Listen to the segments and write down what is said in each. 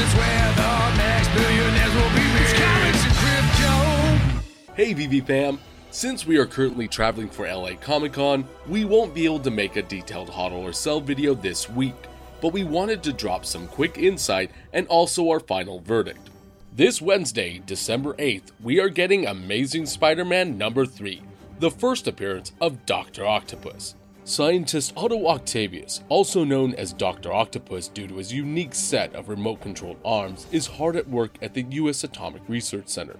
is where the next billionaires will be comics and crypto. Hey, VeVe fam. Since we are currently traveling for LA Comic Con, we won't be able to make a detailed hodl or sell video this week, but we wanted to drop some quick insight and also our final verdict. This Wednesday, December 8th, we are getting Amazing Spider Man number 3, the first appearance of Dr. Octopus. Scientist Otto Octavius, also known as Dr. Octopus due to his unique set of remote controlled arms, is hard at work at the US Atomic Research Center.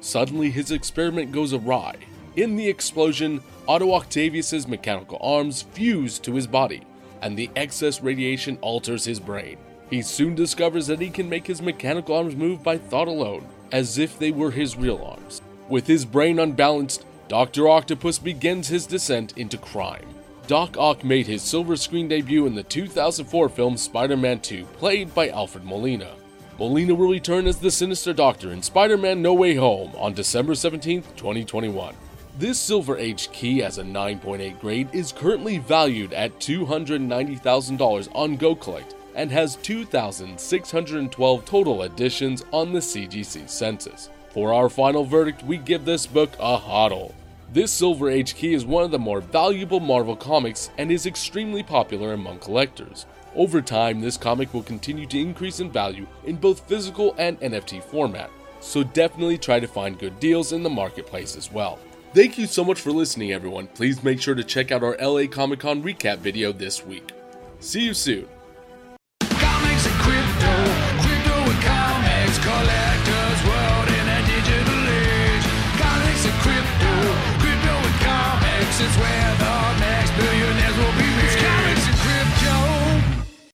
Suddenly, his experiment goes awry. In the explosion, Otto Octavius's mechanical arms fuse to his body, and the excess radiation alters his brain. He soon discovers that he can make his mechanical arms move by thought alone, as if they were his real arms. With his brain unbalanced, Dr. Octopus begins his descent into crime. Doc Ock made his silver screen debut in the 2004 film Spider Man 2, played by Alfred Molina. Molina will return as the Sinister Doctor in Spider Man No Way Home on December 17, 2021. This Silver Age key as a 9.8 grade is currently valued at $290,000 on GoCollect and has 2,612 total editions on the CGC census. For our final verdict, we give this book a hodl. This Silver Age key is one of the more valuable Marvel comics and is extremely popular among collectors. Over time, this comic will continue to increase in value in both physical and NFT format, so definitely try to find good deals in the marketplace as well. Thank you so much for listening, everyone. Please make sure to check out our LA Comic Con recap video this week. See you soon.